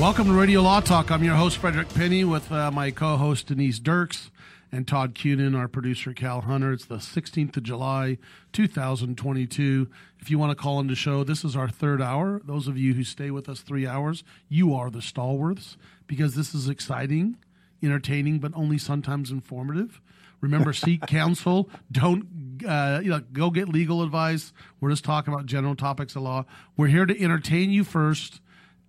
Welcome to Radio Law Talk. I'm your host, Frederick Penney, with uh, my co host, Denise Dirks, and Todd Kuhnen, our producer, Cal Hunter. It's the 16th of July, 2022. If you want to call in the show, this is our third hour. Those of you who stay with us three hours, you are the stalwarts because this is exciting, entertaining, but only sometimes informative. Remember, seek counsel. Don't uh, you know? Go get legal advice. We're just talking about general topics of law. We're here to entertain you first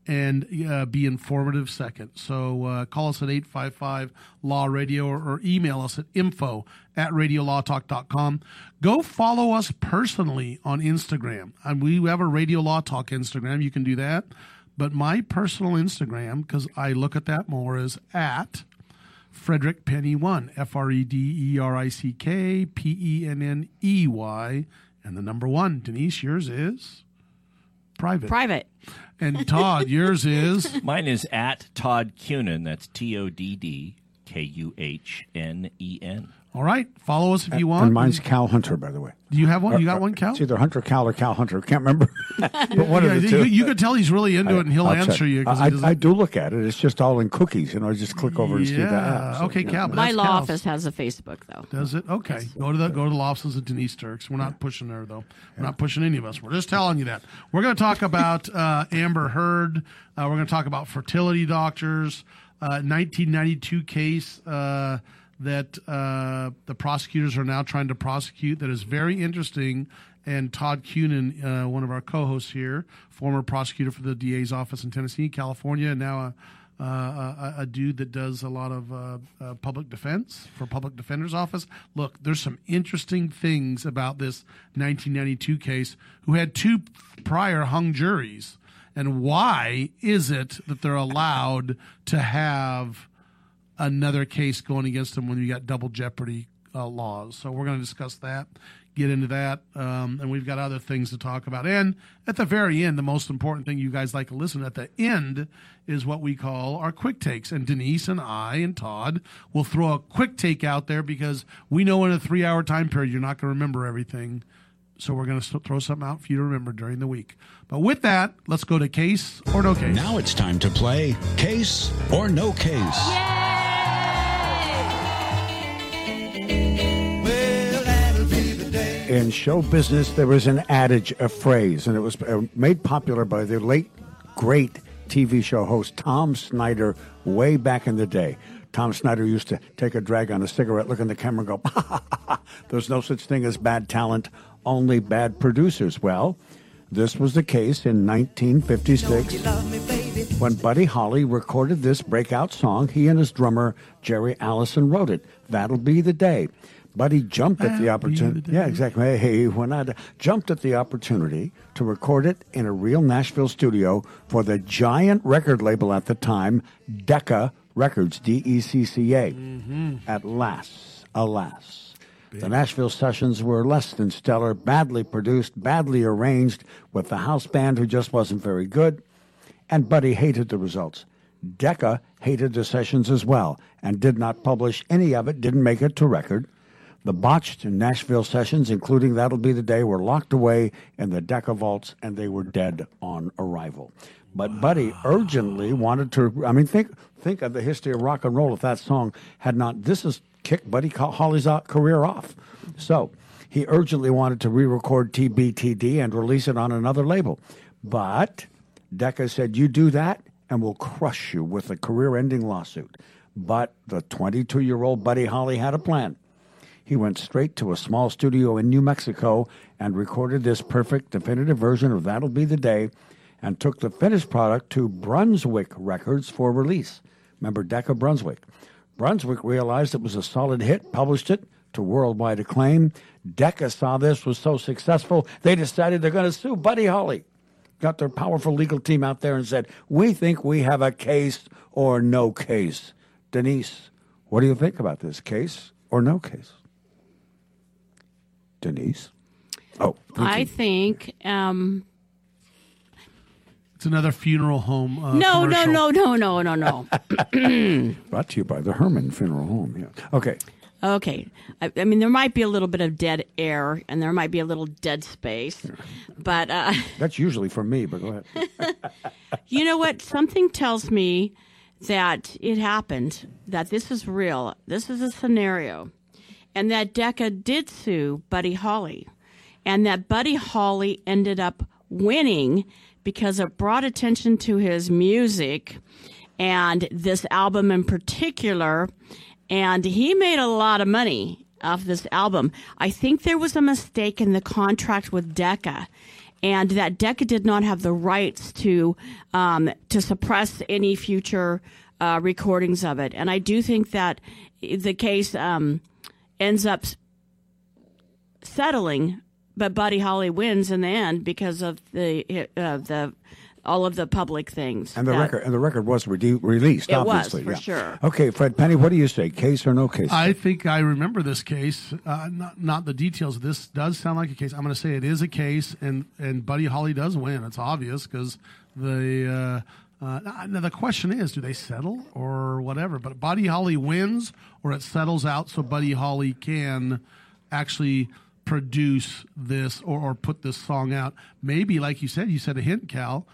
and uh, be informative second. So uh, call us at 855 Law Radio or, or, email us at info at radiolawtalk.com. Go follow us personally on Instagram. And we have a Radio Law Talk Instagram. You can do that. But my personal Instagram, because I look at that more, is at Frederick Penney One, F R E D E R I C K P E N N E Y, and the number one. Denise, yours is private. Private. And Todd, yours is Mine is at Todd Kuhnen. That's T O D D K U H N E N. all right. Follow us if you want. And mine's Cal Hunter, by the way. Do you have one? You got one, Cal? It's either Hunter Cal or Cal Hunter. Can't remember. but one Yeah, of the you, two. you could tell he's really into it, and he'll I'll answer check. you. 'cause he I, doesn't- I do look at it. It's just all in cookies. You know, I just click over and see the Yeah. app. So, Okay, yeah. Cal. but My law Cal's. office has a Facebook though. Does it? Okay. Go to the go to the law offices of Denise Dirks. We're not pushing her though. We're not pushing any of us. We're just telling you that. We're going to talk about uh, Amber Heard. Uh, we're going to talk about fertility doctors. Uh, 1992 case uh, that uh, the prosecutors are now trying to prosecute. That is very interesting. And Todd Kuhnen, uh, one of our co-hosts here, former prosecutor for the DA's office in Tennessee, California, and now a uh, a, a dude that does a lot of uh, uh, public defense for public defender's office. Look, there's some interesting things about this 1992 case. Who had two prior hung juries, and why is it that they're allowed to have another case going against them when you got double jeopardy uh, laws? So we're going to discuss that. Get into that, um, and we've got other things to talk about. And at the very end, the most important thing you guys like to listen to at the end is what we call our quick takes. And Denise and I and Todd will throw a quick take out there because we know in a three hour time period you're not going to remember everything. So we're going to throw something out for you to remember during the week. But with that, let's go to case or no case. Now it's time to play Case or No Case. In show business, there was an adage, a phrase, and it was uh, made popular by the late, great TV show host Tom Snyder way back in the day. Tom Snyder used to take a drag on a cigarette, look in the camera, and go, "Ha, ha, ha, ha. There's no such thing as bad talent, only bad producers. Well, this was the case in 1956 when Buddy Holly recorded this breakout song. He and his drummer, Jerry Allison, wrote it. That'll be the day. Buddy jumped at the That'll be the opportunity. Yeah, exactly. Hey, when I jumped at the opportunity to record it in a real Nashville studio for the giant record label at the time, Decca Records, D E C C A. Mm-hmm. At last, alas. The Nashville sessions were less than stellar, badly produced, badly arranged, with the house band who just wasn't very good. and Buddy hated the results. Decca hated the sessions as well and did not publish any of it, didn't make it to record. The botched Nashville sessions, including That'll Be the Day, were locked away in the Decca vaults and they were dead on arrival. But Buddy urgently wanted to. I mean, think think of the history of rock and roll. If that song had not, this has kicked Buddy Holly's uh, career off. So he urgently wanted to re-record TBTD and release it on another label. But Decca said, "You do that, and we'll crush you with a career-ending lawsuit." But the 22-year-old Buddy Holly had a plan. He went straight to a small studio in New Mexico and recorded this perfect, definitive version of That'll Be the Day and took the finished product to Brunswick Records for release. Remember Decca Brunswick? Brunswick realized it was a solid hit, published it to worldwide acclaim. Decca saw this was so successful, they decided they're going to sue Buddy Holly. Got their powerful legal team out there and said, We think we have a case or no case. Denise, what do you think about this case or no case? Denise? Oh, I think um, It's another funeral home. Uh, no, no, commercial. no, no, no, no, no. brought to you by the Herman Funeral Home. Yeah. Okay. Okay. I, I mean, there might be a little bit of dead air and there might be a little dead space. But uh, That's usually for me, but go ahead. you know what? Something tells me that it happened, that this is real. This is a scenario. And that Decca did sue Buddy Holly. And that Buddy Holly ended up winning because it brought attention to his music and this album in particular. And he made a lot of money off this album. I think there was a mistake in the contract with Decca, and that Decca did not have the rights to um, to suppress any future uh, recordings of it. And I do think that the case um, ends up settling, but Buddy Holly wins in the end because of the uh, the all of the public things. And the that- record and the record was re- released. It was, obviously, for yeah. sure. Okay, Fred Penney, what do you say? Case or no case? I think I remember this case. Uh, not not the details. This does sound like a case. I'm going to say it is a case, and and Buddy Holly does win. It's obvious because the. Uh, uh, now the question is, do they settle or whatever? But Buddy Holly wins, or it settles out, so Buddy Holly can actually produce this or, or put this song out. Maybe, like you said, you said a hint, Cal.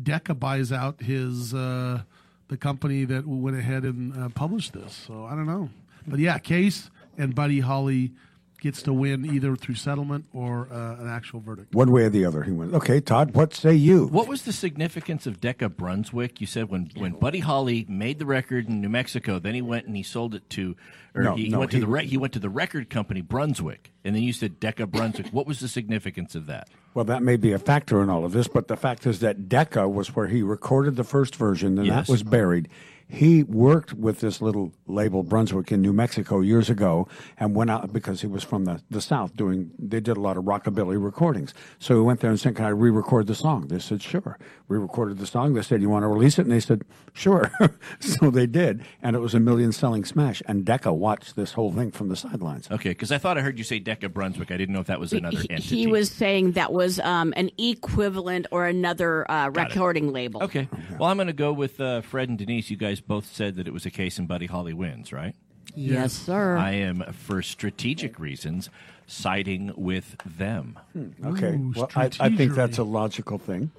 Decca buys out his uh, the company that went ahead and uh, published this. So I don't know, but yeah, Case and Buddy Holly gets to win either through settlement or uh, an actual verdict. One way or the other, he wins. Okay, Todd, what say you? What was the significance of Decca Brunswick? You said when, when Buddy Holly made the record in New Mexico, then he went and he sold it to, or No, he, he no, went to he- the re- he went to the record company Brunswick, and then you said Decca Brunswick. what was the significance of that? Well, that may be a factor in all of this, but the fact is that Decca was where he recorded the first version, and Yes. that was buried. He worked with this little label Brunswick in New Mexico years ago, and went out because he was from the, the South. Doing they did a lot of rockabilly recordings. So he went there and said, "Can I re-record the song?" They said, "Sure." Re-recorded the song. They said, "You want to release it?" And they said, "Sure." so they did, and it was a million-selling smash. And Decca watched this whole thing from the sidelines. Okay, because I thought I heard you say Decca Brunswick. I didn't know if that was another he, entity. he was saying that was um, an equivalent or another uh, recording label. Okay. Well, I'm going to go with uh, Fred and Denise. You guys both said that it was a case and Buddy Holly wins, right? Yes, sir. I am, for strategic reasons, siding with them. Hmm. Okay. Ooh, well, I, I think that's a logical thing.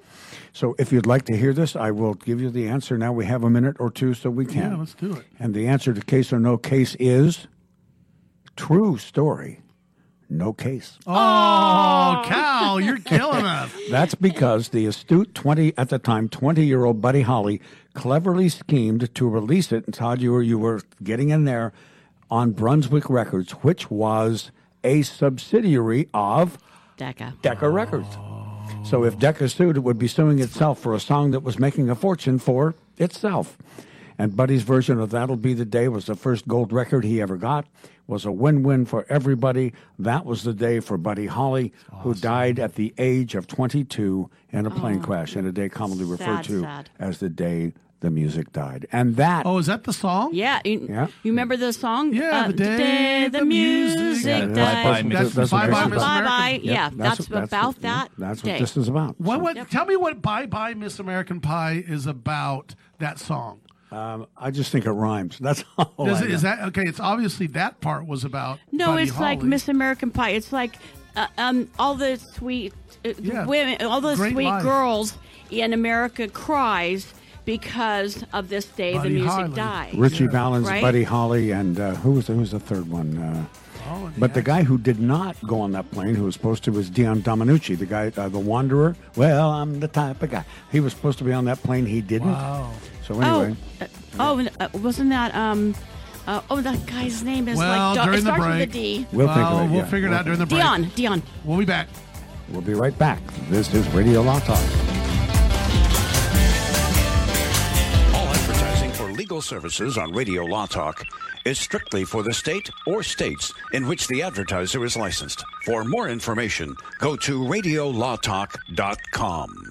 So if you'd like to hear this, I will give you the answer now. We have a minute or two, so we can. Yeah, let's do it. And the answer to case or no case is true story, no case. Oh, oh. Cal, you're killing us. That's because the astute 20, at the time, 20 year old Buddy Holly cleverly schemed to release it. And Todd, you were, you were getting in there on Brunswick Records, which was a subsidiary of Decca. Decca Records. So if Decca sued, it would be suing itself for a song that was making a fortune for itself. And Buddy's version of That'll Be the Day was the first gold record he ever got. Was a win-win for everybody. That was the day for Buddy Holly, who died at the age of 22 in a plane crash, in a day commonly referred to sad. as the day the music died. And that Oh, is that the song? Yeah, you, Yeah. you remember the song? Yeah, Uh, the day the the music music Yeah, died. that's- Bye-bye, that's- That's that's bye bye, Miss is about. Bye bye. American. Yeah, That's that's, what- about what- that. That's day. what this is about. What, what, Yep. Tell me what Bye Bye Miss American Pie is about that song. Um, I just think it rhymes. That's all. Does I it, is know. that okay? It's obviously that part was about. No, Buddy it's like Miss American Pie. It's like uh, um, all the sweet uh, Yeah. women, all the Great sweet life. girls in America cries because of this day Buddy the music Holly. died. Ritchie Valens, Right? Buddy Holly, and uh, who was the, who was the third one? Uh, Oh, but the guy who did not go on that plane, who was supposed to, was Dion Dominucci, the guy, uh, the Wanderer. Well, I'm the type of guy. He was supposed to be on that plane. He didn't. Wow. So anyway, Oh, uh, oh, and, uh, wasn't that um? Uh, oh, that guy's name is Well, like Do- during it the starts break- with a D. we'll think of it. we'll yeah. figure it out during the break. Dion, Dion. We'll be back. We'll be right back. This is Radio Law Talk. All advertising for legal services on Radio Law Talk is strictly for the state or states in which the advertiser is licensed. For more information, go to radiolawtalk.com.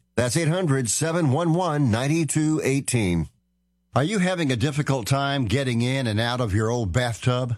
That's 800 711 9218. Are you having a difficult time getting in and out of your old bathtub?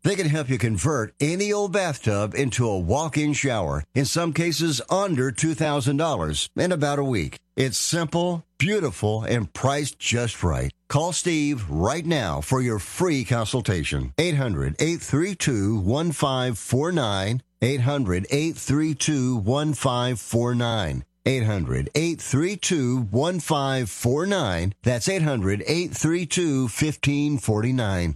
They can help you convert any old bathtub into a walk-in shower, in some cases under $2,000 in about a week. It's simple, beautiful, and priced just right. Call Steve right now for your free consultation. 800-832-1549. 800-832-1549. 800-832-1549. That's 800-832-1549.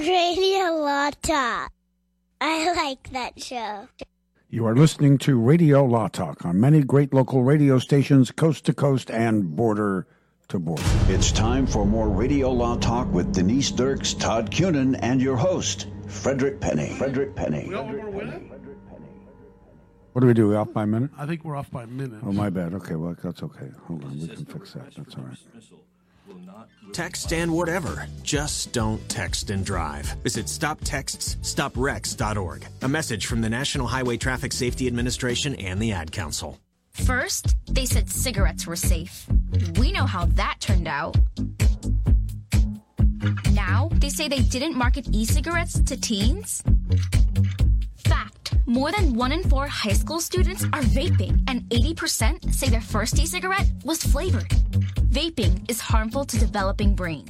Radio Law Talk. I like that show. You are listening to Radio Law Talk on many great local radio stations, coast to coast and border to border. It's time for more Radio Law Talk with Denise Dirks, Todd Kuhnen, and your host, Frederick Penney. Frederick Penney. We all know we're winning? What do we do? We off by a minute? I think we're off by a minute. Oh, my bad. Okay, well, that's okay. Hold on. We can fix that. That's all right. Text and whatever. Just don't text and drive. Visit stoptextsstopwrecks.org. A message from the National Highway Traffic Safety Administration and the Ad Council. First, they said cigarettes were safe. We know how that turned out. Now, they say they didn't market e cigarettes to teens? Fact more than one in four high school students are vaping, and 80% say their first e cigarette was flavored. Vaping is harmful to developing brain.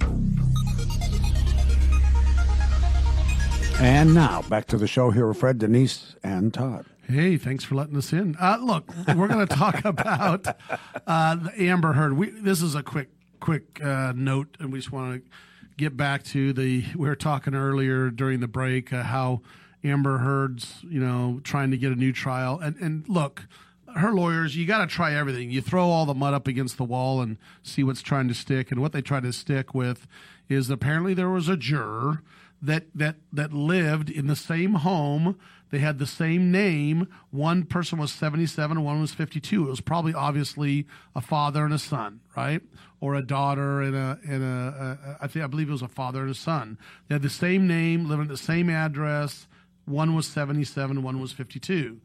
And now back to the show. Here with Fred, Denise, and Todd. Hey, thanks for letting us in. Uh, look, we're going to talk about uh, the Amber Heard. We, this is a quick, quick uh, note, and we just want to get back to the. We were talking earlier during the break uh, how Amber Heard's, you know, trying to get a new trial, and and look, her lawyers, you got to try everything. You throw all the mud up against the wall and see what's trying to stick. And what they try to stick with is apparently there was a juror that that that lived in the same home. They had the same name. One person was 77, one was 52. It was probably obviously a father and a son, right? Or a daughter and a and a, a I think I believe it was a father and a son. They had the same name, living at the same address. One was 77, one was 52.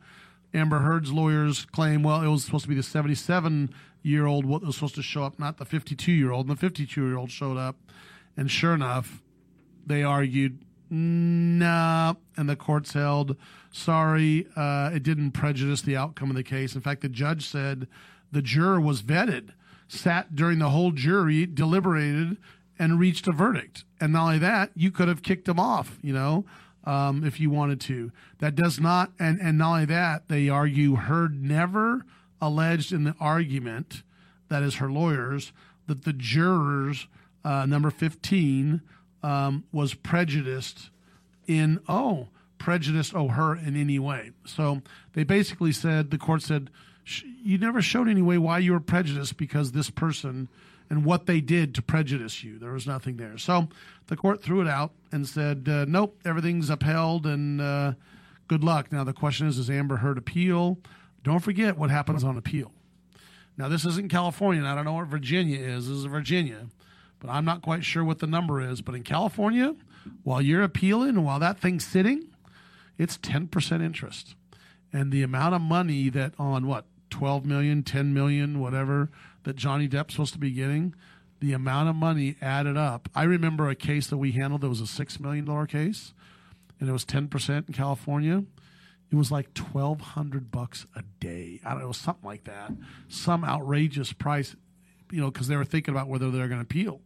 Amber Heard's lawyers claim, well, it was supposed to be the 77 year old what was supposed to show up, not the 52 year old. And the 52 year old showed up. And sure enough, they argued, no. And the courts held, sorry, uh, it didn't prejudice the outcome of the case. In fact, the judge said the juror was vetted, sat during the whole jury, deliberated, and reached a verdict. And not only that, you could have kicked him off, you know um, if you wanted to. That does not, and, and not only that, they argue Heard never alleged in the argument, that is her lawyers, that the jurors, uh, number 15, um, was prejudiced in, oh, prejudiced, oh, her in any way. So they basically said, the court said, you never showed any way why you were prejudiced because this person and what they did to prejudice you. There was nothing there. So the court threw it out and said, uh, nope, everything's upheld and uh, good luck. Now, the question is, does Amber Heard appeal? Don't forget what happens on appeal. Now, this isn't California, and I don't know what Virginia is. This is Virginia, but I'm not quite sure what the number is. But in California, while you're appealing and while that thing's sitting, it's 10% interest. And the amount of money that on what, 12 million, 10 million, whatever, that Johnny Depp's supposed to be getting, the amount of money added up. I remember a case that we handled that was a $6 million case, and it was 10% in California. It was like 1200 bucks a day. I don't know, something like that. Some outrageous price, you know, because they were thinking about whether they're going to appeal.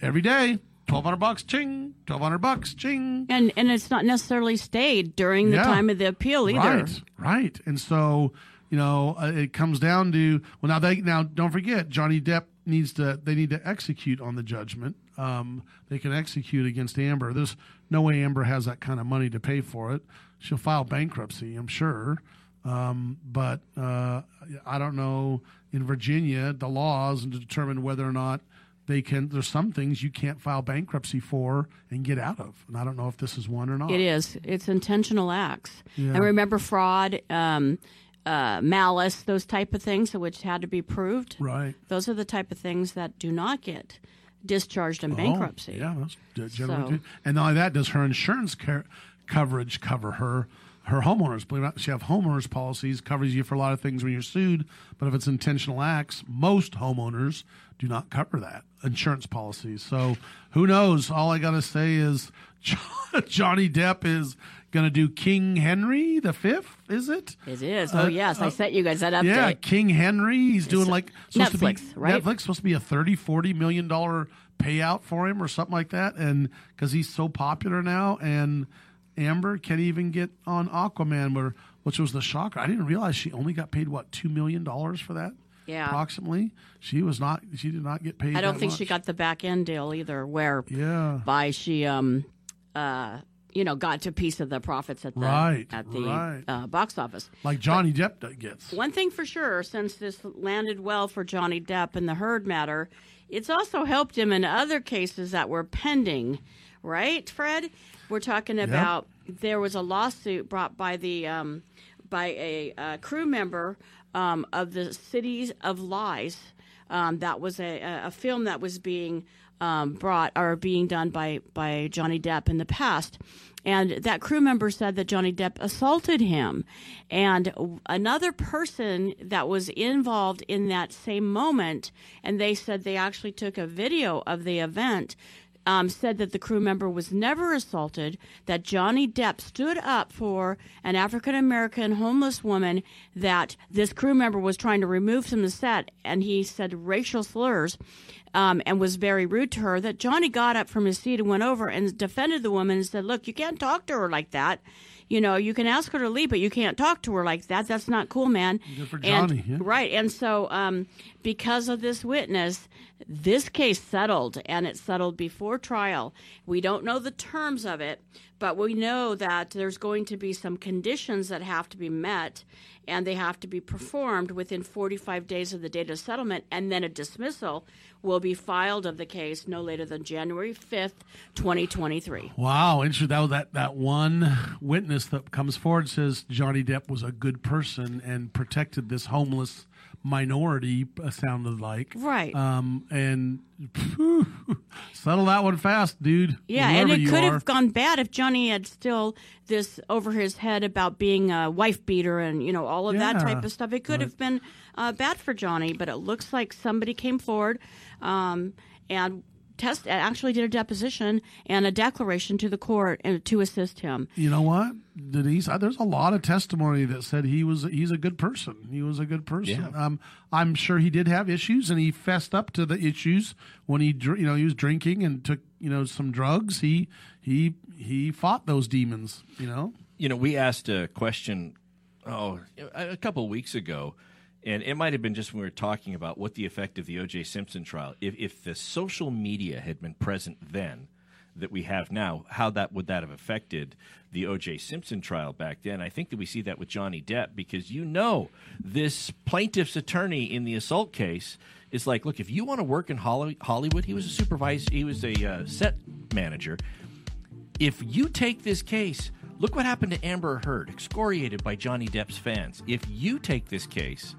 Every day, twelve hundred bucks, ching, twelve hundred bucks, ching. And and it's not necessarily stayed during the Yeah. time of the appeal either. Right, right. And so, you know, uh, it comes down to well, now they now don't forget Johnny Depp needs to they need to execute on the judgment. Um, they can execute against Amber. There's no way Amber has that kind of money to pay for it. She'll file bankruptcy, I'm sure. Um, but uh, I don't know in Virginia the laws and to determine whether or not they can. There's some things you can't file bankruptcy for and get out of, and I don't know if this is one or not. It is. It's intentional acts. Yeah. And remember fraud, um, uh, malice, those type of things, which had to be proved. Right. Those are the type of things that do not get discharged in Oh, bankruptcy. yeah, that's generally So- And not only that, does her insurance car- coverage cover her her homeowners? Believe it or not, she have homeowners policies covers you for a lot of things when you're sued. But if it's intentional acts, most homeowners do not cover that insurance policies. So who knows? All I got to say is Johnny Depp is going to do King Henry the Fifth. Is it? It is. Oh, Uh, yes. I uh, sent you guys that update. Yeah, King Henry. He's doing like supposed Netflix, to be right? Netflix supposed to be a 30 40 million dollar payout for him or something like that and cuz he's so popular now and Amber can't even get on Aquaman where which was the shocker. I didn't realize she only got paid what 2 million dollars for that. Yeah. Approximately. She was not she did not get paid I don't think she got the back end deal either, where Yeah. by she um uh you know got a piece of the profits at the Right, at the right. uh, box office. like Johnny Depp gets. One thing for sure, since this landed well for Johnny Depp in the Heard matter, it's also helped him in other cases that were pending, right, Fred? We're talking about there was a lawsuit brought by the um, by a uh, crew member um, of the Cities of Lies. Um, that was a, a, a film that was being um, brought are being done by by Johnny Depp in the past. And that crew member said that Johnny Depp assaulted him. And another person that was involved in that same moment, and they said they actually took a video of the event, um, said that the crew member was never assaulted, that Johnny Depp stood up for an African American homeless woman that this crew member was trying to remove from the set, and he said racial slurs um, and was very rude to her, that Johnny got up from his seat and went over and defended the woman and said, Look, you can't talk to her like that. You know, you can ask her to leave, but you can't talk to her like that. That's not cool, man. Good for Johnny. And, yeah. Right. And so, um, because of this witness, this case settled, and it settled before trial. We don't know the terms of it, but we know that there's going to be some conditions that have to be met, and they have to be performed within 45 days of the date of settlement, and then a dismissal will be filed of the case no later than January 5th, 2023. Wow, interesting. That that that one witness that comes forward says Johnny Depp was a good person and protected this homeless minority. uh, Sounded like Right. Um, and phew, settle that one fast, dude. Yeah, and it could are. have gone bad if Johnny had still this over his head about being a wife beater and you know all of that type of stuff. It could right. have been uh, bad for Johnny, but it looks like somebody came forward um, and test actually did a deposition and a declaration to the court and to assist him. You know what, Denise? uh, There's a lot of testimony that said he was he's a good person. He was a good person. Yeah. Um, I'm sure he did have issues, and he fessed up to the issues when he you know he was drinking and took you know some drugs. He he he fought those demons. You know. You know, we asked a question, oh, a a couple of weeks ago, and it might have been just when we were talking about what the effect of the O.J. Simpson trial. If, if the social media had been present then that we have now, how that would that have affected the O.J. Simpson trial back then? I think that we see that with Johnny Depp because you know this plaintiff's attorney in the assault case is like, look, if you want to work in Hollywood, he was a supervisor, he was a uh, set manager if you take this case, look what happened to Amber Heard, excoriated by Johnny Depp's fans. If you take this case,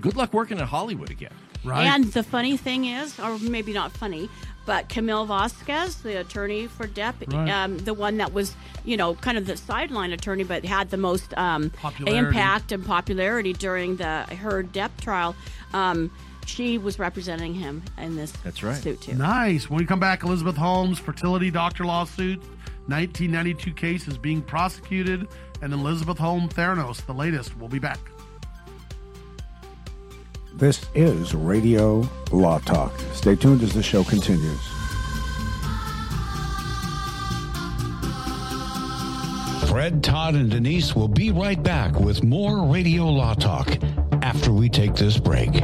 good luck working in Hollywood again. Right. And the funny thing is, or maybe not funny, but Camille Vasquez, the attorney for Depp, Right. um, the one that was, you know, kind of the sideline attorney, but had the most um, impact and popularity during the her Depp trial. Um, she was representing him in this That's right. suit too. Nice. When we come back, Elizabeth Holmes fertility doctor lawsuit, 1992 case is being prosecuted, and Elizabeth Holmes Theranos, the latest. We'll be back. This is Radio Law Talk. Stay tuned as the show continues. Fred, Todd, and Denise will be right back with more Radio Law Talk after we take this break.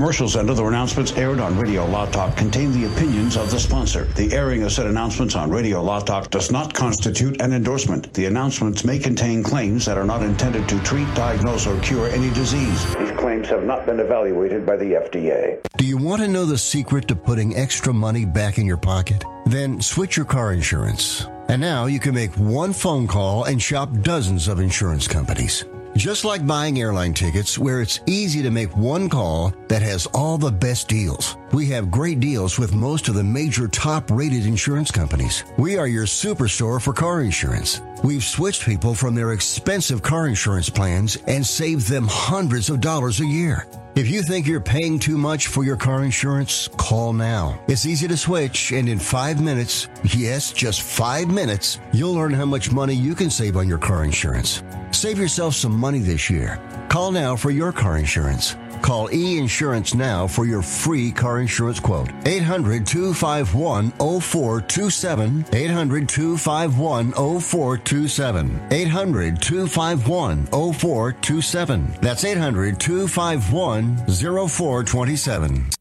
Commercials and other announcements aired on Radio Law Talk contain the opinions of the sponsor. The airing of said announcements on Radio Law Talk does not constitute an endorsement. The announcements may contain claims that are not intended to treat, diagnose, or cure any disease. These claims have not been evaluated by the FDA. Do you want to know the secret to putting extra money back in your pocket? Then switch your car insurance. And now you can make one phone call and shop dozens of insurance companies. Just like buying airline tickets, where it's easy to make one call that has all the best deals. We have great deals with most of the major top rated insurance companies. We are your superstore for car insurance. We've switched people from their expensive car insurance plans and saved them hundreds of dollars a year. If you think you're paying too much for your car insurance, call now. It's easy to switch, and in five minutes, yes, just five minutes, you'll learn how much money you can save on your car insurance. Save yourself some money this year. Call now for your car insurance. Call E Insurance now for your free car insurance quote. 800 251 0427. 800 251 0427. 800 251 0427. That's 800 251 0427.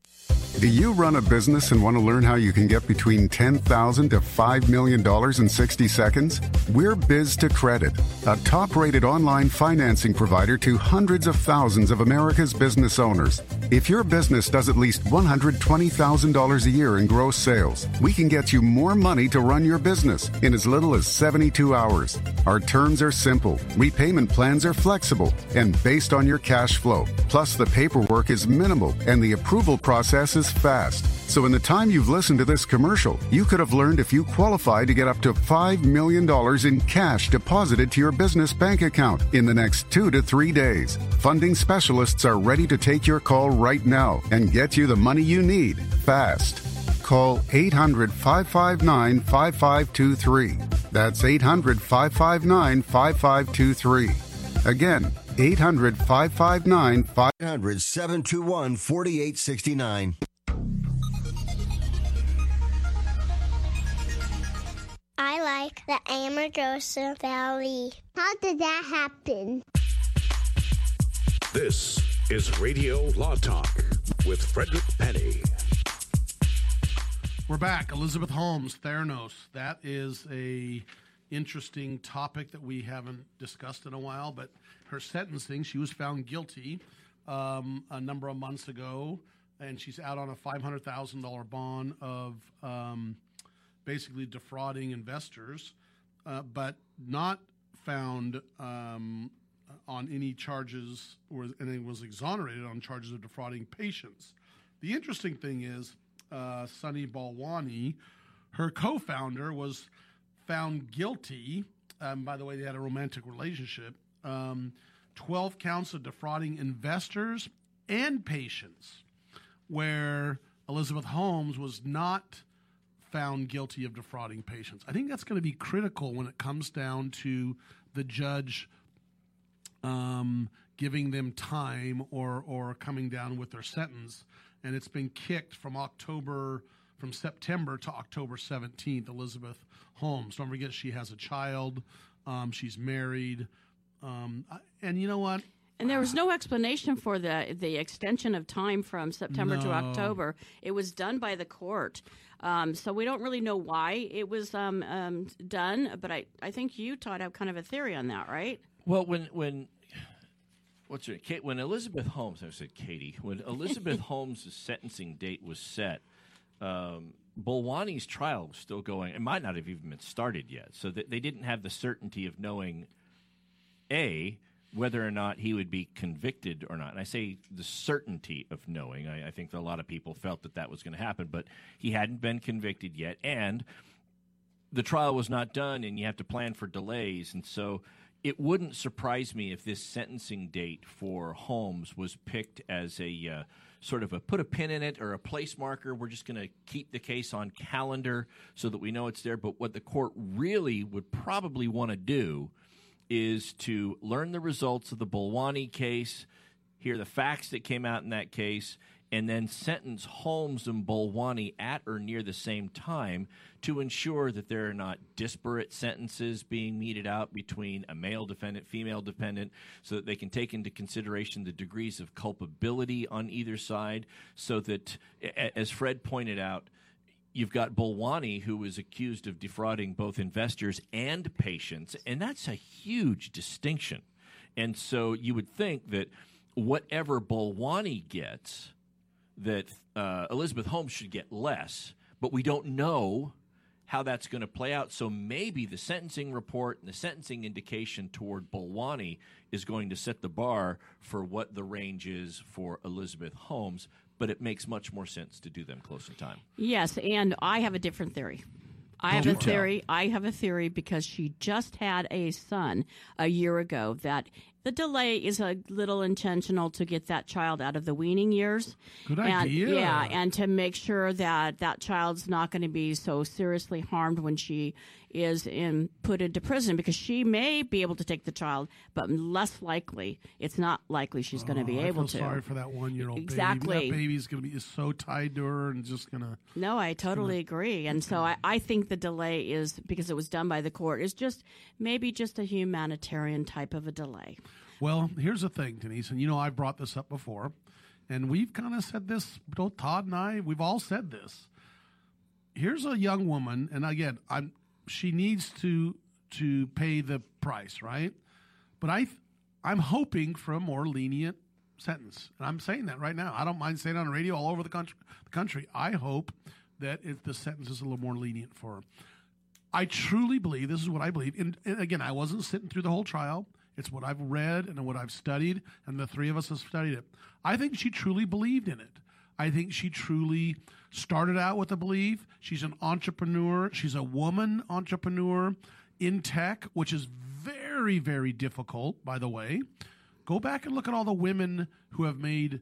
Do you run a business and want to learn how you can get between 10,000 to $5 million in 60 seconds? We're Biz2Credit, a top rated online financing provider to hundreds of thousands of America's business owners. If your business does at least $120,000 a year in gross sales, we can get you more money to run your business in as little as 72 hours. Our terms are simple, repayment plans are flexible, and based on your cash flow. Plus, the paperwork is minimal and the approval process is fast. So, in the time you've listened to this commercial, you could have learned if you qualify to get up to $5 million in cash deposited to your business bank account in the next two to three days. Funding specialists are ready to take your call right now and get you the money you need fast. Call 800 559 5523. That's 800 559 5523. Again, 800 559 800 721 4869. I like the Amargosa Valley. How did that happen? This is Radio Law Talk with Frederick Penney. We're back. Elizabeth Holmes, Theranos. That is a interesting topic that we haven't discussed in a while. But her sentencing, she was found guilty um, a number of months ago, and she's out on a five hundred thousand dollar bond of um, basically defrauding investors, uh, but not found um, on any charges, or, and it was exonerated on charges of defrauding patients. The interesting thing is, uh, Sunny Balwani, her co-founder, was found guilty. Um, by the way, they had a romantic relationship. Um, 12 counts of defrauding investors and patients, where Elizabeth Holmes was not found guilty of defrauding patients. I think that's going to be critical when it comes down to the judge um, giving them time or or coming down with their sentence. And it's been kicked from October from September to October 17th. Elizabeth Holmes. Don't forget she has a child. Um, she's married. Um, and you know what? And there was no explanation for the the extension of time from September to October. It was done by the court. Um, so we don't really know why it was um, um, done, but I, I think you, Todd, have kind of a theory on that, right? Well, when when what's her Kate, when Elizabeth Holmes, I said Katie, when Elizabeth Holmes' sentencing date was set, um, Balwani's trial was still going. It might not have even been started yet, so they didn't have the certainty of knowing a whether or not he would be convicted or not. And I say the certainty of knowing. I, I think a lot of people felt that that was going to happen, but he hadn't been convicted yet, and the trial was not done and you have to plan for delays and so it wouldn't surprise me if this sentencing date for Holmes was picked as a uh, sort of a put a pin in it or a place marker. We're just going to keep the case on calendar so that we know it's there. But what the court really would probably want to do is to learn the results of the Balwani case, hear the facts that came out in that case, and then sentence Holmes and Balwani at or near the same time to ensure that there are not disparate sentences being meted out between a male defendant, female defendant, so that they can take into consideration the degrees of culpability on either side, so that, as Fred pointed out, you've got Balwani, who was accused of defrauding both investors and patients, and that's a huge distinction. And so you would think that whatever Balwani gets, that uh, Elizabeth Holmes should get less, but we don't know how that's going to play out. So maybe the sentencing report and the sentencing indication toward Balwani is going to set the bar for what the range is for Elizabeth Holmes, but it makes much more sense to do them close in time. Yes, and I have a different theory. I have a theory. I have a theory because she just had a son a year ago that the delay is a little intentional to get that child out of the weaning years. Good and, idea. Yeah, and to make sure that that child's not going to be so seriously harmed when she is in put into prison because she may be able to take the child, but less likely it's not likely she's going to be Oh, I able to. Sorry for that one year old Exactly. baby. That baby's going to be is so tied to her and just going to. No, I totally agree. And so I, I think the delay is because it was done by the court is just maybe just a humanitarian type of a delay. Well, here's the thing, Denise, and you know I've brought this up before, and we've kind of said this. Both Todd and I, we've all said this. Here's a young woman, and again, I'm she needs to to pay the price, right? But I, I'm hoping for a more lenient sentence, and I'm saying that right now. I don't mind saying it on the radio all over the country. The country. I hope that if the sentence is a little more lenient for her. I truly believe this is what I believe. And, and again, I wasn't sitting through the whole trial. It's what I've read and what I've studied, and the three of us have studied it. I think she truly believed in it. I think she truly started out with a belief. She's an entrepreneur. She's a woman entrepreneur in tech, which is very, very difficult, by the way. Go back and look at all the women who have made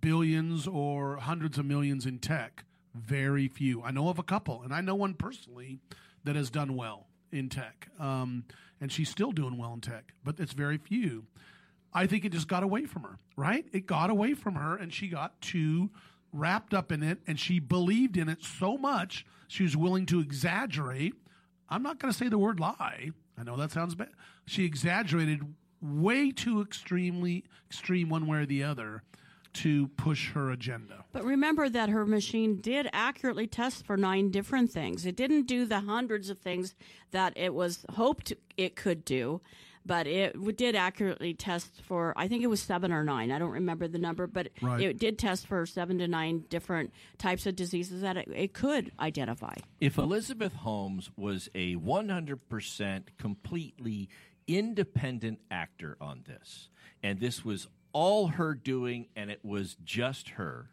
billions or hundreds of millions in tech. Very few. I know of a couple, and I know one personally that has done well in tech. Um, and she's still doing well in tech, but it's very few. I think it just got away from her, right? It got away from her, and she got too wrapped up in it, and she believed in it so much she was willing to exaggerate. I'm not going to say the word lie. I know that sounds bad. She exaggerated way too extremely extreme one way or the other to push her agenda. But remember that her machine did accurately test for nine different things. It didn't do the hundreds of things that it was hoped it could do, but it did accurately test for, I think it was seven or nine. I don't remember the number, but Right. it did test for seven to nine different types of diseases that it, it could identify. If Elizabeth Holmes was a 100% completely independent actor on this, and this was all her doing and it was just her,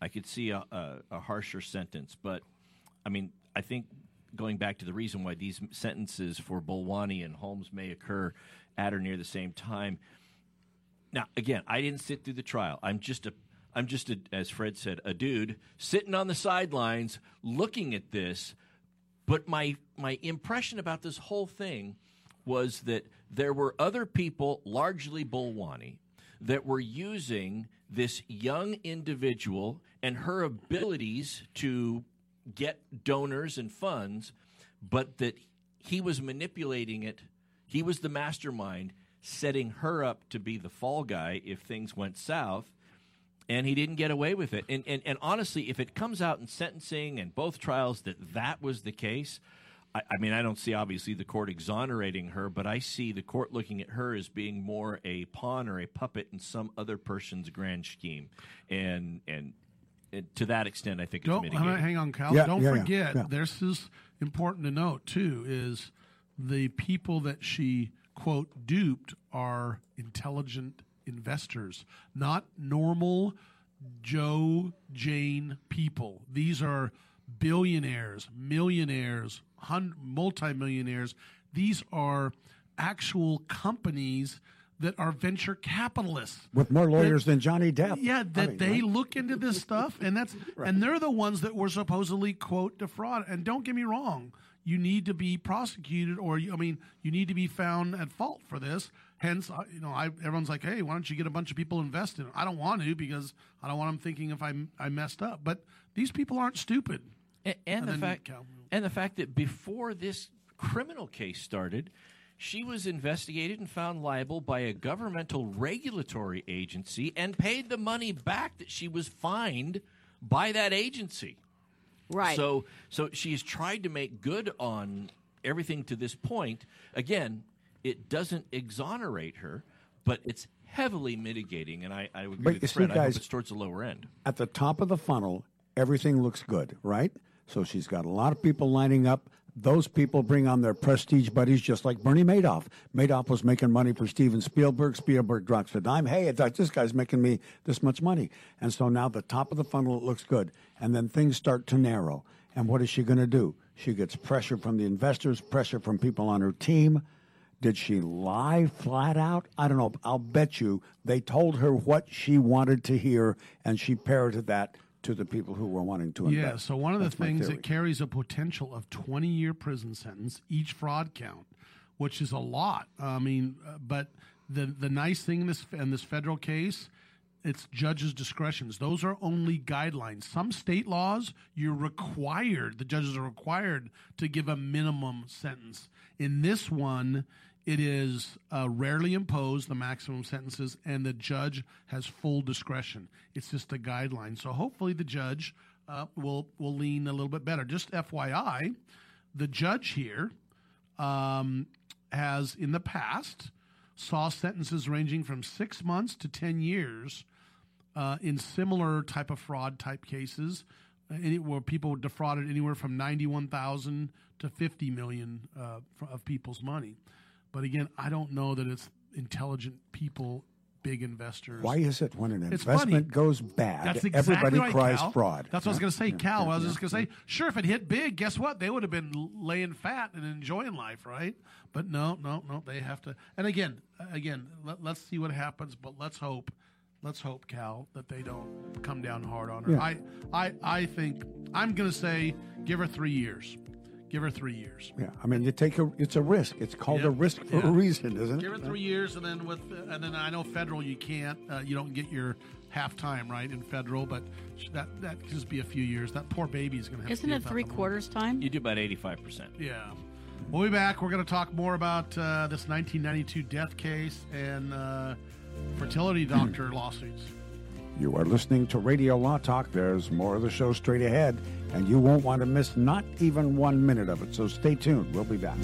I could see a, a, a harsher sentence. But, I mean, I think going back to the reason why these sentences for Balwani and Holmes may occur at or near the same time. Now, again, I didn't sit through the trial. I'm just a I'm just a, as Fred said, a dude sitting on the sidelines looking at this. But my my impression about this whole thing was that there were other people, largely Balwani, that were using this young individual and her abilities to get donors and funds, but that he was manipulating it. He was the mastermind, setting her up to be the fall guy if things went south and he didn't get away with it. And, and and honestly, if it comes out in sentencing and both trials that that was the case, I, I mean, I don't see obviously the court exonerating her, but I see the court looking at her as being more a pawn or a puppet in some other person's grand scheme, and and. and to that extent, I think it's Don't mitigating. hang on, Cal. Yeah, Don't yeah, yeah, forget, yeah. this is important to note too. Is the people that she quote duped are intelligent investors, not normal Joe Jane people. These are billionaires, millionaires, hun- multimillionaires. These are actual companies that are venture capitalists with more lawyers That- than Johnny Depp. yeah, I that mean, they right? look into this stuff, and that's and they're the ones that were supposedly quote defraud. And don't get me wrong, you need to be prosecuted, or I mean, you need to be found at fault for this. Hence, you know, I, everyone's like, hey, why don't you get a bunch of people invested? I don't want to because I don't want them thinking if I I messed up. But these people aren't stupid. And, and, the fact, Cal- and the fact that before this criminal case started, she was investigated and found liable by a governmental regulatory agency and paid the money back that she was fined by that agency. Right. So, so she's tried to make good on everything to this point. Again, it doesn't exonerate her, but it's heavily mitigating. And I, I would agree But with you see, Fred. I hope guys- it's towards the lower end. At the top of the funnel, everything looks good, right? So she's got a lot of people lining up. Those people bring on their prestige buddies, just like Bernie Madoff. Madoff was making money for Steven Spielberg. Spielberg drops a dime. Hey, this guy's making me this much money. And so now the top of the funnel, it looks good. And then things start to narrow. And what is she going to do? She gets pressure from the investors, pressure from people on her team. Did she lie flat out? I don't know. I'll bet you they told her what she wanted to hear, and she parroted that to the people who were wanting to invest. Yeah, so one of the That's my things that carries a potential of 20 year prison sentence each fraud count, which is a lot. I mean, uh, but the the nice thing in this in this federal case, it's judges' discretions. Those are only guidelines. Some state laws, you're required. The judges are required to give a minimum sentence. In this one, it is uh, rarely imposed the maximum sentences, and the judge has full discretion. It's just a guideline. So hopefully the judge uh, will will lean a little bit better. Just FYI, the judge here um, has in the past saw sentences ranging from six months to ten years uh, in similar type of fraud type cases, any, where people defrauded anywhere from ninety one thousand to fifty million uh, of people's money. But again, I don't know that it's intelligent people, big investors. Why is it when an It's investment funny. goes bad, That's exactly everybody right, cries Cal. fraud? That's what I was going to say, Yeah, Cal. yeah, I was yeah, just going to say, sure, if it hit big, guess what? They would have been laying fat and enjoying life, right? But no, no, no. They have to. And again, again, let, let's see what happens. But let's hope, let's hope, Cal, that they don't come down hard on her. Yeah. I, I, I think I'm going to say give her three years. Give her three years. Yeah, I mean, you take a. It's a risk. It's called a risk for Yeah. a reason, isn't it? Give her three years, and then with, and then I know federal, you can't, uh, you don't get your half time right in federal, but that that could just be a few years. That poor baby's going to have. Isn't to it three quarters time? You do about 85%. Yeah. We'll be back. We're going to talk more about uh, this 1992 death case and uh, fertility doctor lawsuits. You are listening to Radio Law Talk. There's more of the show straight ahead, and you won't want to miss not even one minute of it. So stay tuned. We'll be back.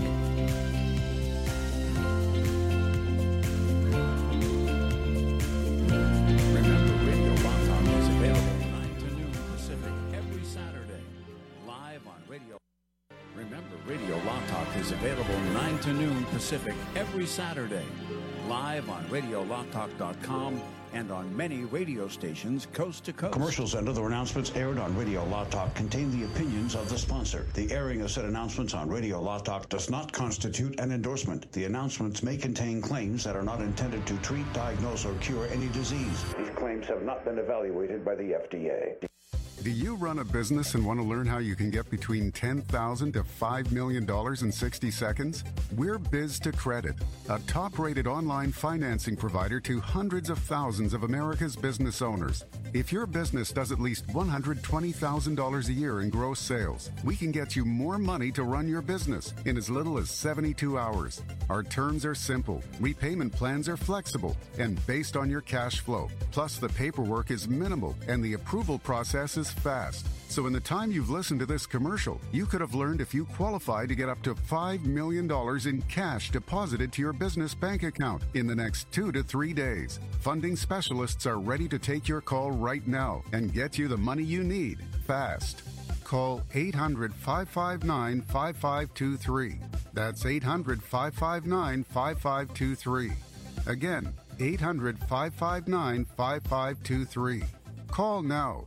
Remember, Radio Law Talk is available 9 to noon Pacific every Saturday. Live on Radio. Remember, Radio Law Talk is available 9 to noon Pacific every Saturday. Live on RadioLawTalk.com and on many radio stations coast to coast. Commercials and other announcements aired on Radio Law Talk contain the opinions of the sponsor. The airing of said announcements on Radio Law Talk does not constitute an endorsement. The announcements may contain claims that are not intended to treat, diagnose, or cure any disease. These claims have not been evaluated by the FDA. Do you run a business and want to learn how you can get between 10,000 to $5 million in 60 seconds? We're Biz2Credit, a top rated online financing provider to hundreds of thousands of America's business owners. If your business does at least $120,000 a year in gross sales, we can get you more money to run your business in as little as 72 hours. Our terms are simple, repayment plans are flexible, and based on your cash flow. Plus, the paperwork is minimal and the approval process is fast. So, in the time you've listened to this commercial, you could have learned if you qualify to get up to $5 million in cash deposited to your business bank account in the next two to three days. Funding specialists are ready to take your call right now and get you the money you need fast. Call 800 559 5523. That's 800 559 5523. Again, 800 559 5523. Call now.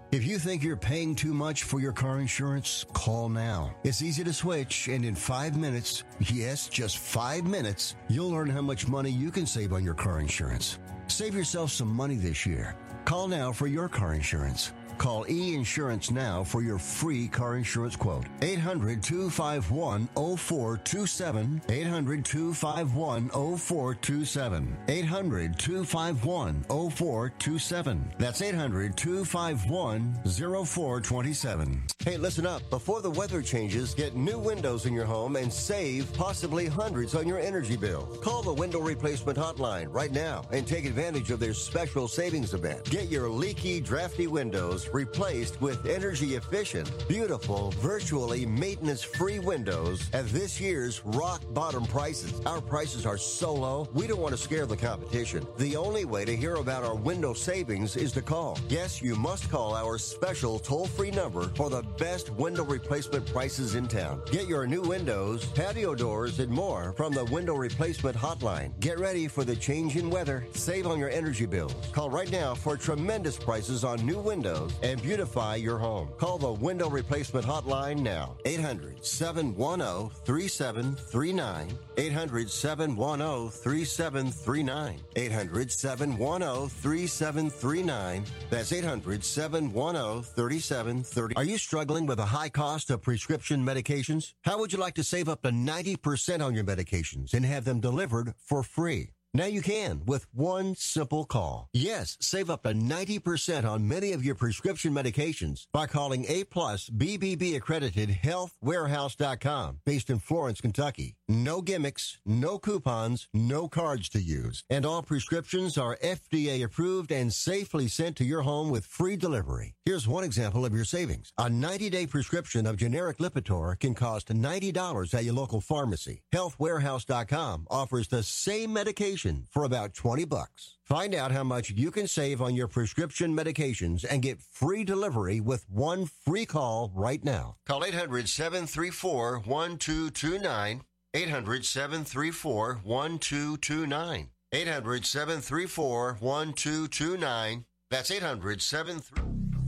If you think you're paying too much for your car insurance, call now. It's easy to switch, and in five minutes, yes, just five minutes, you'll learn how much money you can save on your car insurance. Save yourself some money this year. Call now for your car insurance. Call E Insurance now for your free car insurance quote. 800 251 0427. 800 251 0427. 800 251 0427. That's 800 251 0427. Hey, listen up. Before the weather changes, get new windows in your home and save possibly hundreds on your energy bill. Call the Window Replacement Hotline right now and take advantage of their special savings event. Get your leaky, drafty windows replaced with energy efficient, beautiful, virtually maintenance free windows at this year's rock bottom prices. Our prices are so low, we don't want to scare the competition. The only way to hear about our window savings is to call. Yes, you must call our special toll free number for the best window replacement prices in town. Get your new windows, patio doors, and more from the Window Replacement Hotline. Get ready for the change in weather. Save on your energy bills. Call right now for tremendous prices on new windows and beautify your home. Call the window replacement hotline now. 800 710 3739. 800 710 3739. 800 710 3739. That's 800 710 3730. Are you struggling with a high cost of prescription medications? How would you like to save up to 90% on your medications and have them delivered for free? Now you can with one simple call. Yes, save up to 90% on many of your prescription medications by calling A plus BBB accredited healthwarehouse.com based in Florence, Kentucky. No gimmicks, no coupons, no cards to use. And all prescriptions are FDA approved and safely sent to your home with free delivery. Here's one example of your savings. A 90-day prescription of generic Lipitor can cost $90 at your local pharmacy. Healthwarehouse.com offers the same medication for about 20 bucks. Find out how much you can save on your prescription medications and get free delivery with one free call right now. Call 800-734-1229. 800-734-1229. 800-734-1229. That's 800-734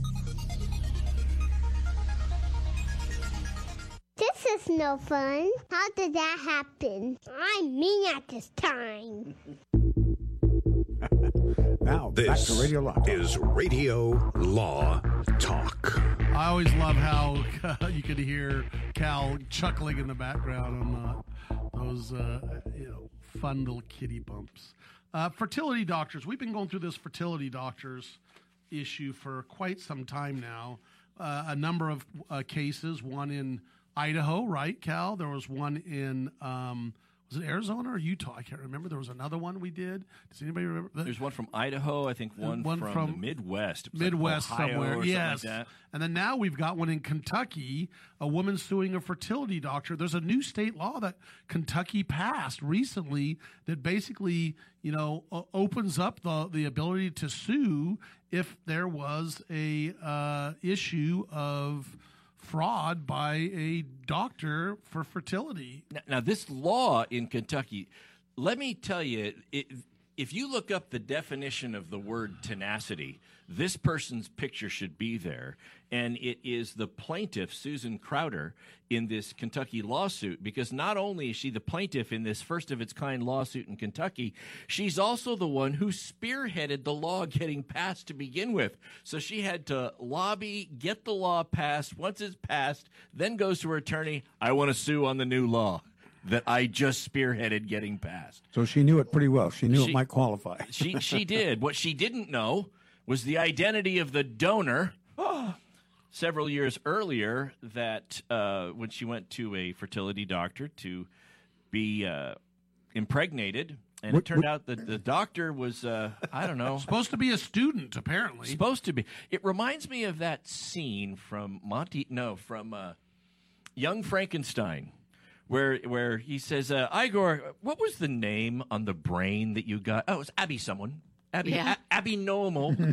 This is no fun. How did that happen? I'm mean at this time. Now, This back to Radio Law. Talk. is Radio Law Talk. I always love how you could hear Cal chuckling in the background on uh, those uh, you know fun little kitty bumps. Uh, fertility doctors. We've been going through this fertility doctors issue for quite some time now. Uh, a number of uh, cases. One in Idaho, right, Cal? There was one in. Um, was it Arizona or Utah? I can't remember. There was another one we did. Does anybody remember? that? There's one from Idaho, I think one, One from, from the Midwest. It like Midwest somewhere. yes. like. And then now we've got one in Kentucky, a woman suing a fertility doctor. There's a new state law that Kentucky passed recently that basically, you know, opens up the, the ability to sue if there was a uh, issue of fraud by a doctor for fertility. Now, now, this law in Kentucky, let me tell you, it, if you look up the definition of the word tenacity, this person's picture should be there. And it is the plaintiff, Susan Crowder, in this Kentucky lawsuit, because not only is she the plaintiff in this first of its kind lawsuit in Kentucky, she's also the one who spearheaded the law getting passed to begin with. So she had to lobby, get the law passed. Once it's passed, then goes to her attorney, I want to sue on the new law that I just spearheaded getting passed. So she knew it pretty well. She knew She- it might qualify. She she did. What she didn't know was the identity of the donor. Several years earlier, that uh, when she went to a fertility doctor to be uh, impregnated, and What- it turned what- out that the doctor was uh, I don't know Supposed to be a student, apparently. supposed to be. It reminds me of that scene from Monty. No, from uh, Young Frankenstein, where where he says, uh, "Igor, what was the name on the brain that you got? Oh, it was Abby. Someone." Abby, Yeah. A- Abby Normal.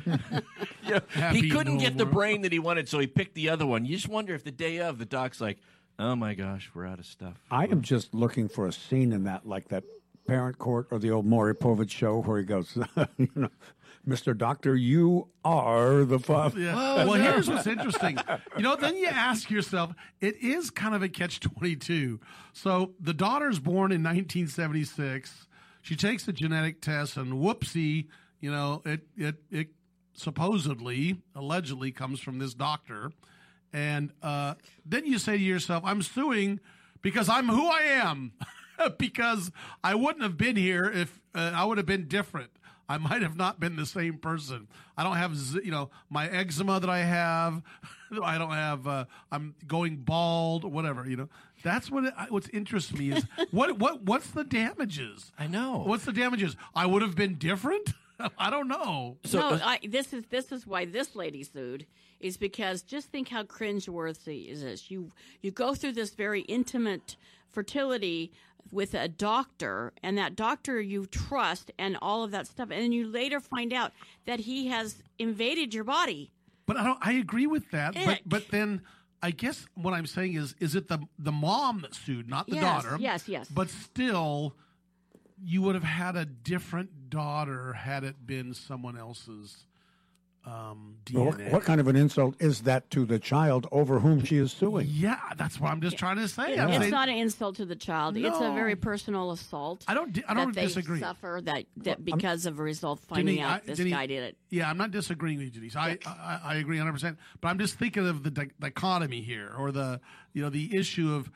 Yeah, Abby he couldn't get the brain that he wanted, so he picked the other one. You just wonder if the day of the doc's like, "Oh my gosh, we're out of stuff." I am just looking for a scene in that, like that parent court or the old Maury Povich show where he goes, you know, Mr. Doctor, you are the father. Yeah. well, here's what's interesting. You know, then you ask yourself, it is kind of a catch 22. So the daughter's born in 1976. She takes the genetic test, and whoopsie, you know, it, it, it supposedly, allegedly comes from this doctor. And uh, then you say to yourself, I'm suing because I'm who I am, because I wouldn't have been here if uh, I would have been different. I might have not been the same person. I don't have, you know, my eczema that I have. I don't have. Uh, I'm going bald, whatever. You know, that's what it, what's interests me is what what what's the damages? I know. What's the damages? I would have been different. I don't know. no, uh, I, this is this is why this lady sued is because just think how cringeworthy is this. You you go through this very intimate fertility with a doctor, and that doctor you trust, and all of that stuff, and then you later find out that he has invaded your body. But I don't. I agree with that. But but then I guess what I'm saying is, is it the the mom that sued, not the Yes, daughter? yes, yes. But still, you would have had a different daughter had it been someone else's um, DNA. what, what kind of an insult is that to the child over whom she is suing? Yeah, that's what I'm just trying to say. It- I'm it's saying- not an insult to the child. It's a very personal assault. I don't I don't that they disagree. Suffer that, that because of a result finding Denise, out I- this Denise, guy did it. Yeah, I'm not disagreeing with you, Denise. I, I I agree 100. percent But I'm just thinking of the di- dichotomy here, or the you know the issue of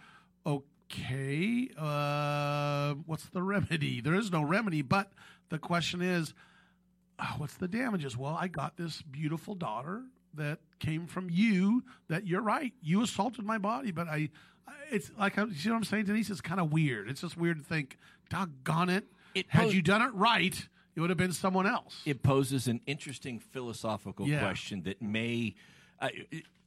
okay, uh, what's the remedy? There is no remedy, but the question is, uh, what's the damages? Well, I got this beautiful daughter that came from you. That you're right, you assaulted my body, but I. It's like you see what I'm saying, Denise. It's kind of weird. It's just weird to think, doggone it. Had pos- you done it right, it would have been someone else. It poses an interesting philosophical Yeah. question that may. Uh,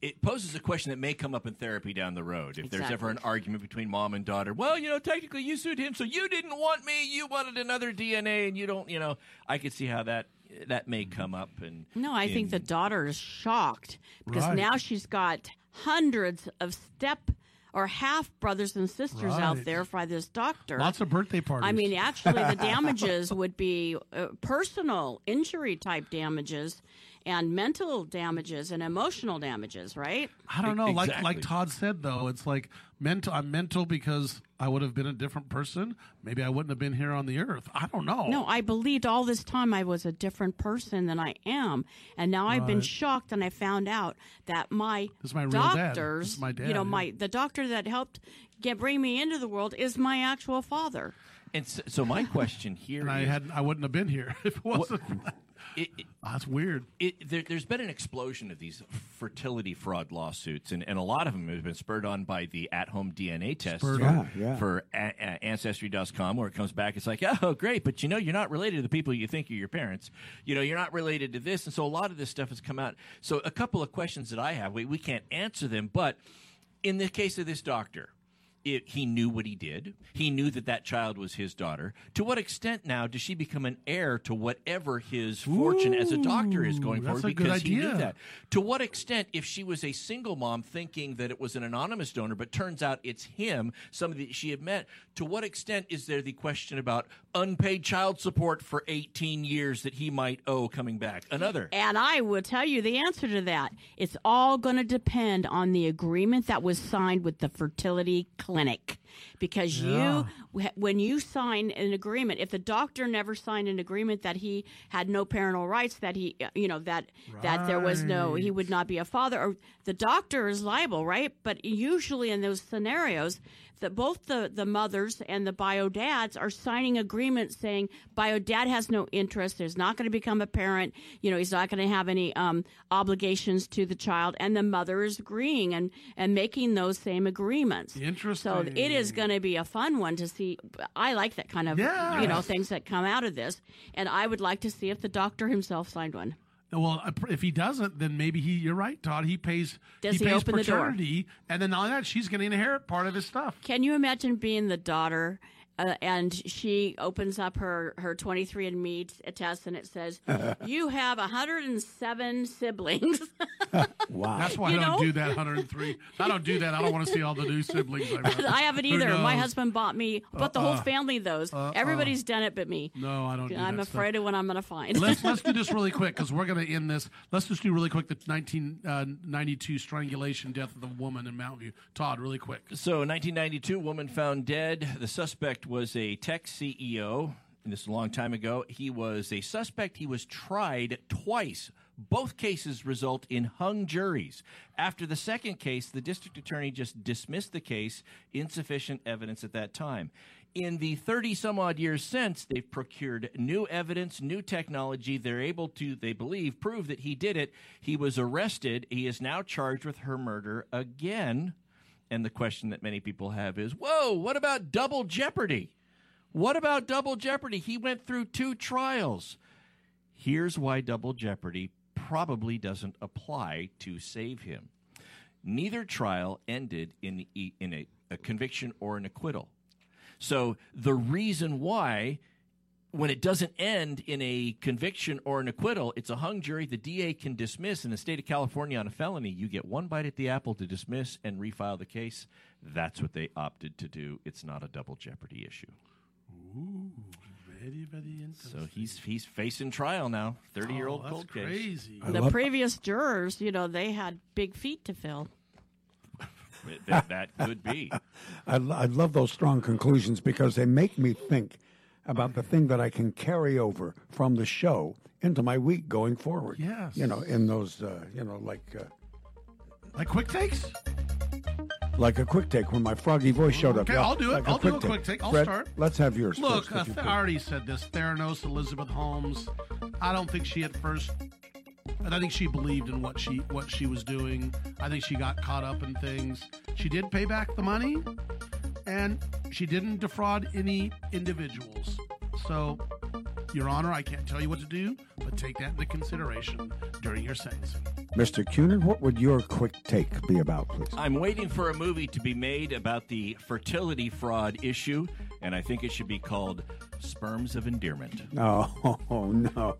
it, it poses a question that may come up in therapy down the road. If there's ever an argument between mom and daughter, well, you know, technically you sued him, so you didn't want me. You wanted another DNA, and you don't. You know, I could see how that that may come up. And No, I think the daughter is shocked because Right. now she's got hundreds of step or half brothers and sisters out there by this doctor. Lots of birthday parties. I mean, actually, the damages would be uh, personal injury type damages and mental damages and emotional damages, right? I don't know. Like Exactly. like Todd said though, it's like mental. I'm mental because I would have been a different person. Maybe I wouldn't have been here on the earth. I don't know. No, I believed all this time I was a different person than I am, and now I've been shocked, and I found out that my This is my real dad. doctors, This is my dad, you know, yeah. my the doctor that helped get bring me into the world is my actual father. And so, so my question here And I is- had I wouldn't have been here if it wasn't. It, it, ah, That's weird. It, there, there's been an explosion of these fertility fraud lawsuits, and, and a lot of them have been spurred on by the at-home DNA test for, on. Yeah, yeah. for a, a- Ancestry.com, where it comes back. It's like, oh, great, but you know, you're not related to the people you think are your parents. You know, you're not related to this, and so a lot of this stuff has come out. So, a couple of questions that I have, we, we can't answer them, but in the case of this doctor, it, he knew what he did. He knew that that child was his daughter. To what extent now does she become an heir to whatever his fortune as a doctor is going forward? because he knew that. To what extent, if she was a single mom thinking that it was an anonymous donor, but turns out it's him, somebody that she had met, to what extent is there the question about unpaid child support for 18 years that he might owe coming back? Another. And I will tell you the answer to that. It's all going to depend on the agreement that was signed with the fertility clinic. Because Yeah. you, when you sign an agreement, if the doctor never signed an agreement that he had no parental rights, that he, you know, that that there was no, he would not be a father, or the doctor is liable, right? But usually in those scenarios, that both the the mothers and the bio dads are signing agreements saying bio dad has no interest, is not going to become a parent, you know, he's not going to have any um, obligations to the child, and the mother is agreeing and and making those same agreements. Interesting. So it is going to be a fun one to see. I like that kind of you know things that come out of this, and I would like to see if the doctor himself signed one. Well, uh, if he doesn't, then maybe he. You're right, Todd. He pays. Does he pays open the door? and then on that, she's going to inherit part of his stuff. Can you imagine being the daughter uh, and she opens up her, her 23andMe test and it says, You have 107 siblings. Wow. That's why You I don't know? do that. 103. I don't do that. I don't want to see all the new siblings. I, have. I haven't either. My husband bought me, bought the whole Uh-uh. family those. Uh-uh. Everybody's done it but me. No, I don't. Do I'm that stuff. afraid of what I'm going to find. let's let's do this really quick because we're going to end this. Let's just do really quick the 1992 strangulation death of the woman in Mountain View. Todd, really quick. So, 1992, woman found dead. The suspect was a tech CEO. And this is a long time ago. He was a suspect. He was tried twice. Both cases result in hung juries. After the second case, the district attorney just dismissed the case, insufficient evidence at that time. In the 30 some odd years since, they've procured new evidence, new technology. They're able to, they believe, prove that he did it. He was arrested. He is now charged with her murder again. And the question that many people have is whoa, what about double jeopardy? What about double jeopardy? He went through two trials. Here's why double jeopardy probably doesn't apply to save him. Neither trial ended in, in a, a conviction or an acquittal. So the reason why when it doesn't end in a conviction or an acquittal, it's a hung jury. The DA can dismiss. In the state of California on a felony, you get one bite at the apple to dismiss and refile the case. That's what they opted to do. It's not a double jeopardy issue. Ooh, very, very interesting. So he's he's facing trial now. Thirty year old Oh, that's cold case. crazy. The previous jurors, you know, they had big feet to fill. that, that could be. I, lo- I love those strong conclusions because they make me think about the thing that I can carry over from the show into my week going forward. Yes. You know, in those, uh, you know, like uh, Like quick takes? like a quick take when my froggy voice showed up. Okay, Yeah, I'll do it. like I'll do a quick take. I'll Fred, start. Let's have yours. Look, first, uh, you I could. already said this. Theranos, Elizabeth Holmes. I don't think she at first. And I think she believed in what she what she was doing. I think she got caught up in things. She did pay back the money, and she didn't defraud any individuals. So, Your Honor, I can't tell you what to do, but take that into consideration during your sentencing. Mr. Kuhnen, what would your quick take be about, please? I'm waiting for a movie to be made about the fertility fraud issue, and I think it should be called Sperms of Endearment. Oh, no.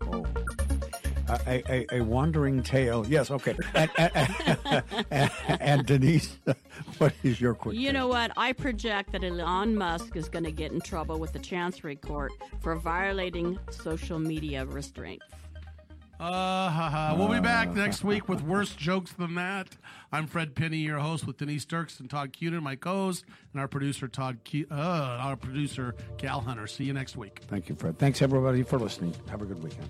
A, a, a wandering tale. Yes, okay. And, and, and, and Denise, what is your quick You know what? I project that Elon Musk is going to get in trouble with the Chancery Court for violating social media restraints. Uh, ha, ha. We'll be back next week with worse jokes than that. I'm Fred Penney, your host, with Denise Dirks and Todd Kuhnen, my co-host, and our producer Todd, Cu- uh, our producer Cal Hunter. See you next week. Thank you, Fred. Thanks, everybody, for listening. Have a good weekend.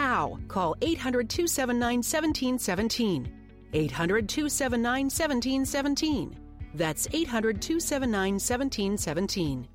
now. Call 800 279 1717. 800 279 1717. That's 800 279 1717.